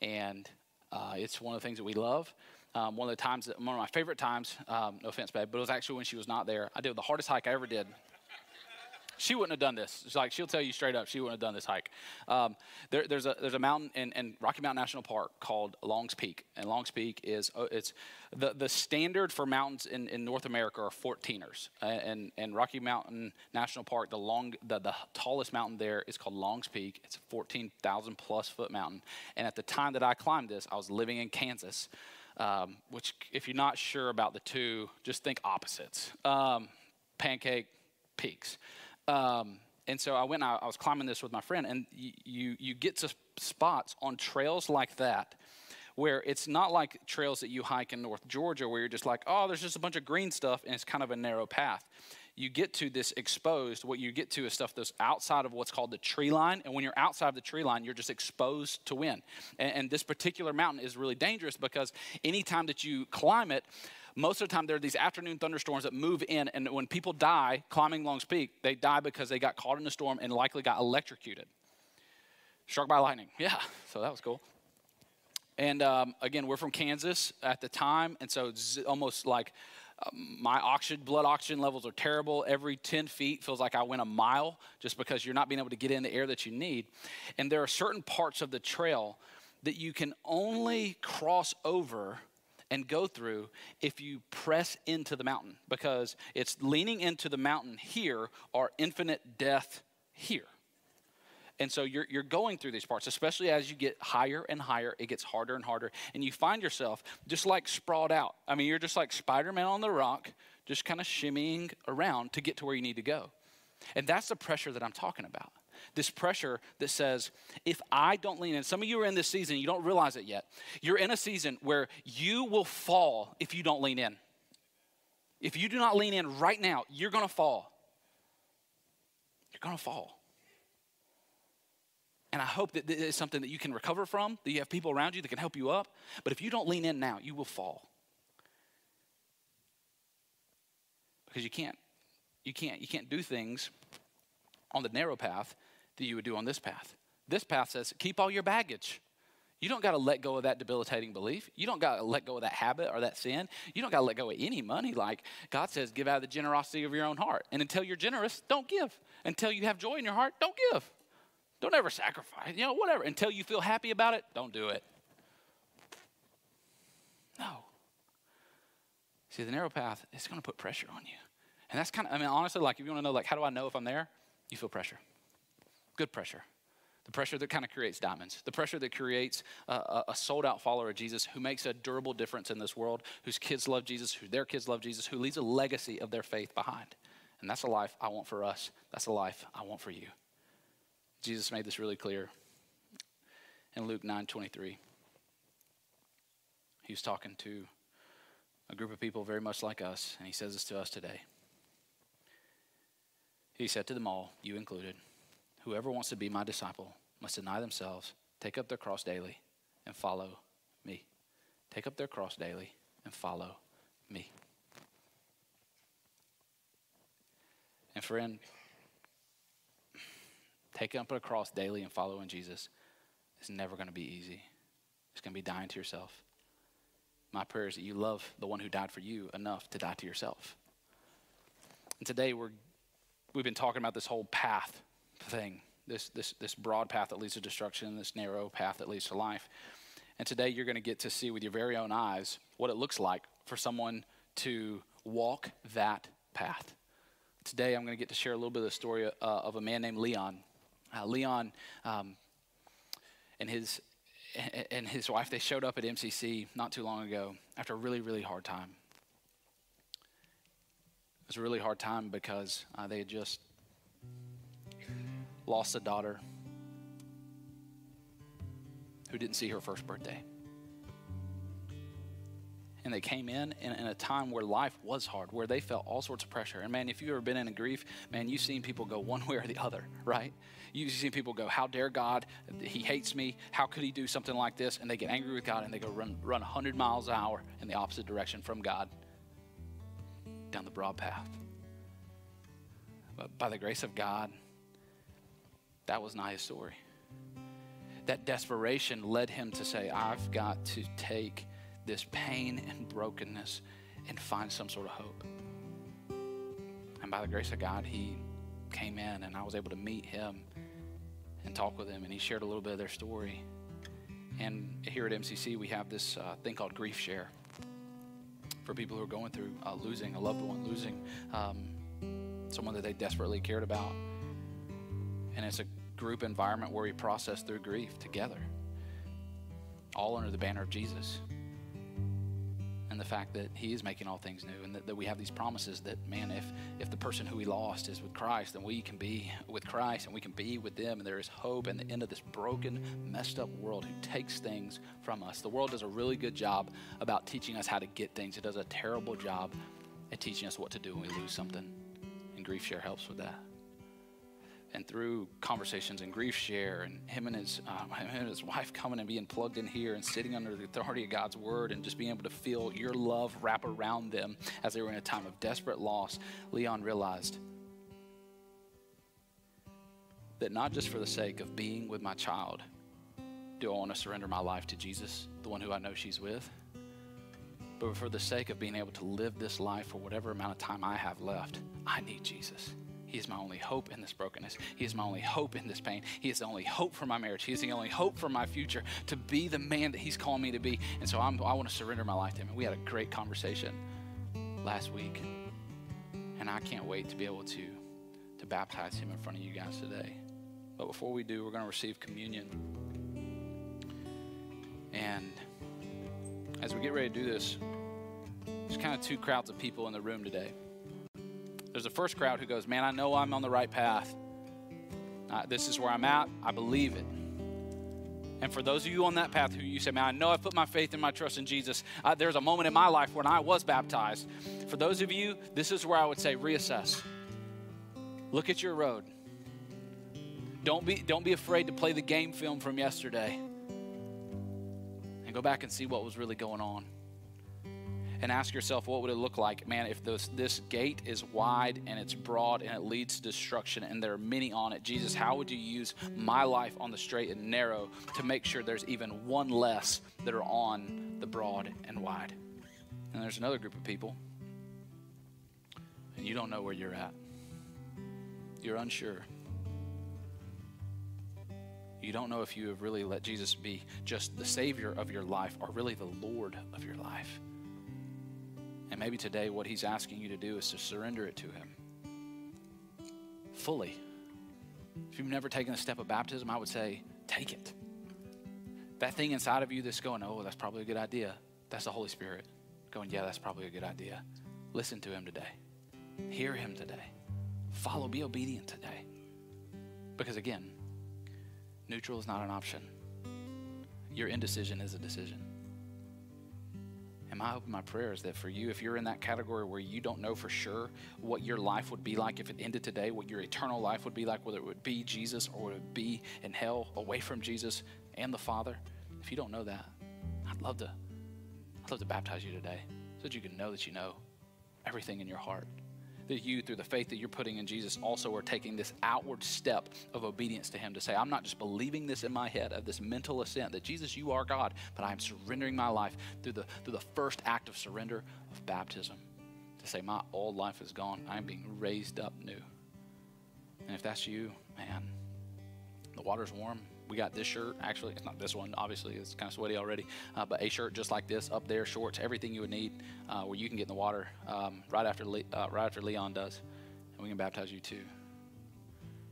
And uh, it's one of the things that we love. um, one of the times, that, one of my favorite times, um, no offense, babe, but it was actually when she was not there. I did the hardest hike I ever did she wouldn't have done this. It's like she'll tell you straight up, she wouldn't have done this hike. Um, there, there's a there's a mountain in, in, Rocky Mountain National Park called Longs Peak, and Longs Peak is uh, it's the the standard for mountains in, in North America are 14ers, and and Rocky Mountain National Park, the long the, the tallest mountain there is called Longs Peak. It's a 14,000 plus foot mountain, and at the time that I climbed this, I was living in Kansas. Um, which, if you're not sure about the two, just think opposites. Um, pancake peaks. Um, and so I went I, I, was climbing this with my friend, and y- you, you get to spots on trails like that where it's not like trails that you hike in North Georgia where you're just like, oh, there's just a bunch of green stuff and it's kind of a narrow path. You get to this exposed, what you get to is stuff that's outside of what's called the tree line. And when you're outside of the tree line, you're just exposed to wind. And, and this particular mountain is really dangerous because anytime that you climb it, most of the time there are these afternoon thunderstorms that move in, and when people die climbing Longs Peak, they die because they got caught in a storm and likely got electrocuted. Struck by lightning. [LAUGHS] Yeah, so that was cool. And um, again, we're from Kansas at the time, and so it's almost like um, my oxygen, blood oxygen levels are terrible. Every 10 feet feels like I went a mile just because you're not being able to get in the air that you need. And there are certain parts of the trail that you can only cross over and go through if you press into the mountain because it's leaning into the mountain here or infinite death here. And so you're, you're going through these parts, especially as you get higher and higher, it gets harder and harder. And you find yourself just like sprawled out. I mean, you're just like Spider Man on the rock, just kind of shimmying around to get to where you need to go. And that's the pressure that I'm talking about this pressure that says, if I don't lean in, some of you are in this season, you don't realize it yet. You're in a season where you will fall if you don't lean in. If you do not lean in right now, you're gonna fall. You're gonna fall. And I hope that this is something that you can recover from, that you have people around you that can help you up. But if you don't lean in now, you will fall. Because you can't. You can't. You can't do things on the narrow path that you would do on this path. This path says, keep all your baggage. You don't got to let go of that debilitating belief. You don't got to let go of that habit or that sin. You don't got to let go of any money. Like God says, give out of the generosity of your own heart. And until you're generous, don't give. Until you have joy in your heart, don't give. Don't ever sacrifice. You know, whatever. Until you feel happy about it, don't do it. No. See, the narrow path is going to put pressure on you. And that's kind of, I mean, honestly, like if you want to know, like, how do I know if I'm there? You feel pressure good pressure. The pressure that kind of creates diamonds. The pressure that creates a, a sold out follower of Jesus who makes a durable difference in this world, whose kids love Jesus, who their kids love Jesus, who leaves a legacy of their faith behind. And that's a life I want for us. That's a life I want for you. Jesus made this really clear in Luke 9 23. He was talking to a group of people very much like us, and he says this to us today. He said to them all, you included, Whoever wants to be my disciple must deny themselves, take up their cross daily, and follow me. Take up their cross daily and follow me. And friend, taking up a cross daily and following Jesus is never going to be easy. It's going to be dying to yourself. My prayer is that you love the one who died for you enough to die to yourself. And today we're we've been talking about this whole path thing this, this, this broad path that leads to destruction, this narrow path that leads to life. And today you're going to get to see with your very own eyes what it looks like for someone to walk that path. Today I'm going to get to share a little bit of the story uh, of a man named Leon. Uh, Leon um, and his and his wife they showed up at MCC not too long ago after a really really hard time. It was a really hard time because uh, they had just lost a daughter who didn't see her first birthday. And they came in, in in a time where life was hard, where they felt all sorts of pressure. And man, if you've ever been in a grief, man, you've seen people go one [LAUGHS] way or the other, right? You've seen people go, How dare God? He hates me. How could he do something like this? And they get angry with God and they go run, run 100 miles an hour in the opposite direction from God down the broad path. But by the grace of God, that was not his story. That desperation led him to say, I've got to take this pain and brokenness and find some sort of hope. And by the grace of God, he came in and I was able to meet him and talk with him, and he shared a little bit of their story. And here at MCC, we have this uh, thing called Grief Share for people who are going through uh, losing a loved one, losing um, someone that they desperately cared about. And it's a group environment where we process through grief together, all under the banner of Jesus and the fact that he is making all things new and that, that, we have these promises that man if if the person who we lost is with christ then we can be with christ and we can be with them. And there is hope in the end of this broken messed up world who takes things from us. The world does a really good job about teaching us how to get things. It does a terrible job at teaching us what to do when we lose something. And grief share helps with that and through conversations and grief share and him and his um, [LAUGHS] him and his wife coming and being plugged in here and sitting under the authority of God's word and just being able to feel your love wrap around them as they were in a time of desperate loss, Leon realized that not just for the sake of being with my child do I want to surrender my life to Jesus, the one who I know she's with, but for the sake of being able to live this life for whatever amount of time I have left, I need Jesus. He is my only hope in this brokenness. He is my only hope in this pain. He is the only hope for my marriage. He is the only hope for my future to be the man that He's calling me to be. And so I'm, i want to surrender my life to Him. And we had a great conversation last week. And I can't wait to be able to, to baptize Him in front of you guys today. But before we do, we're going to receive communion. And as we get ready to do this, there's kind of two crowds of people in the room today. There's a first crowd who goes, Man, I know I'm on the right path. Uh, this is where I'm at. I believe it. And for those of you on that path who you say, Man, I know I put my faith and my trust in Jesus, uh, there's a moment in my life when I was baptized. For those of you, this is where I would say, reassess. Look at your road. Don't be, don't be afraid to play the game film from yesterday and go back and see what was really going on and ask yourself what would it look like? Man if this, this gate is wide and it's broad and it leads to destruction and there are many on it jesus how would you use my life on the straight and narrow to make sure there's even one less that are on the broad and wide? And there's another group of people and you don't know where you're at. You're unsure. You don't know if you have really let Jesus be just the Savior of your life or really the Lord of your life. And maybe today, what He's asking you to do is to surrender it to Him fully. If you've never taken a step of baptism, I would say, take it. That thing inside of you that's going, oh, that's probably a good idea. That's the Holy Spirit going, yeah, that's probably a good idea. Listen to Him today. Hear Him today. Follow, be obedient today. Because again, neutral is not an option. Your indecision is a decision. And my hope and my prayer? Is that for you, if you're in that category where you don't know for sure what your life would be like if it ended today, what your eternal life would be like, whether it would be Jesus or would it be in hell away from Jesus and the Father, if you don't know that, I'd love to, I'd love to baptize you today so that you can know that you know everything in your heart that you, through the faith that you're putting in Jesus, also are taking this outward step of obedience to Him to say, I'm not just believing this in my head of this mental assent that Jesus, you are God, but I'm surrendering my life through the, through the first act of surrender of baptism to say, My old life is gone. I'm being raised up new. And if that's you, man, the water's warm we got this shirt. Actually, it's not this one. Obviously, it's kind of sweaty already. Uh, but a shirt just like this up there, shorts, everything you would need, uh, where you can get in the water um, right after Le- uh, right after Leon does, and we can baptize you too.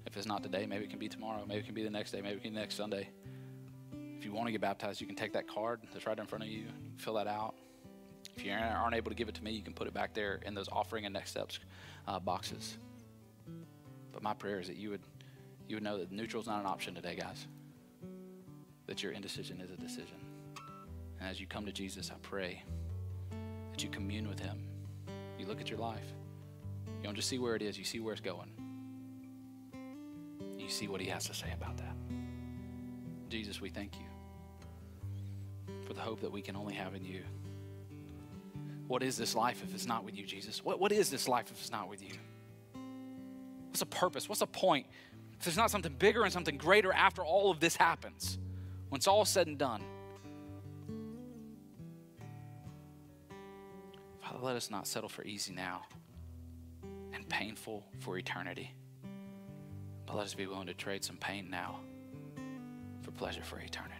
If it's not today, maybe it can be tomorrow. Maybe it can be the next day. Maybe it can be next Sunday. If you want to get baptized, you can take that card that's right in front of you, fill that out. If you aren't able to give it to me, you can put it back there in those offering and next steps uh, boxes. But my prayer is that you would you would know that neutral is not an option today, guys that your indecision is a decision. And as you come to Jesus, I pray that you commune with Him. You look at your life. You don't just see where it is, you see where it's going. You see what He has to say about that. Jesus, we thank you for the hope that we can only have in you. What is this life if it's not with you, Jesus? What, what is this life if it's not with you? What's the purpose? What's the point? If there's not something bigger and something greater after all of this happens when it's all said and done. Father, let us not settle for easy now and painful for eternity. But let us be willing to trade some pain now for pleasure for eternity.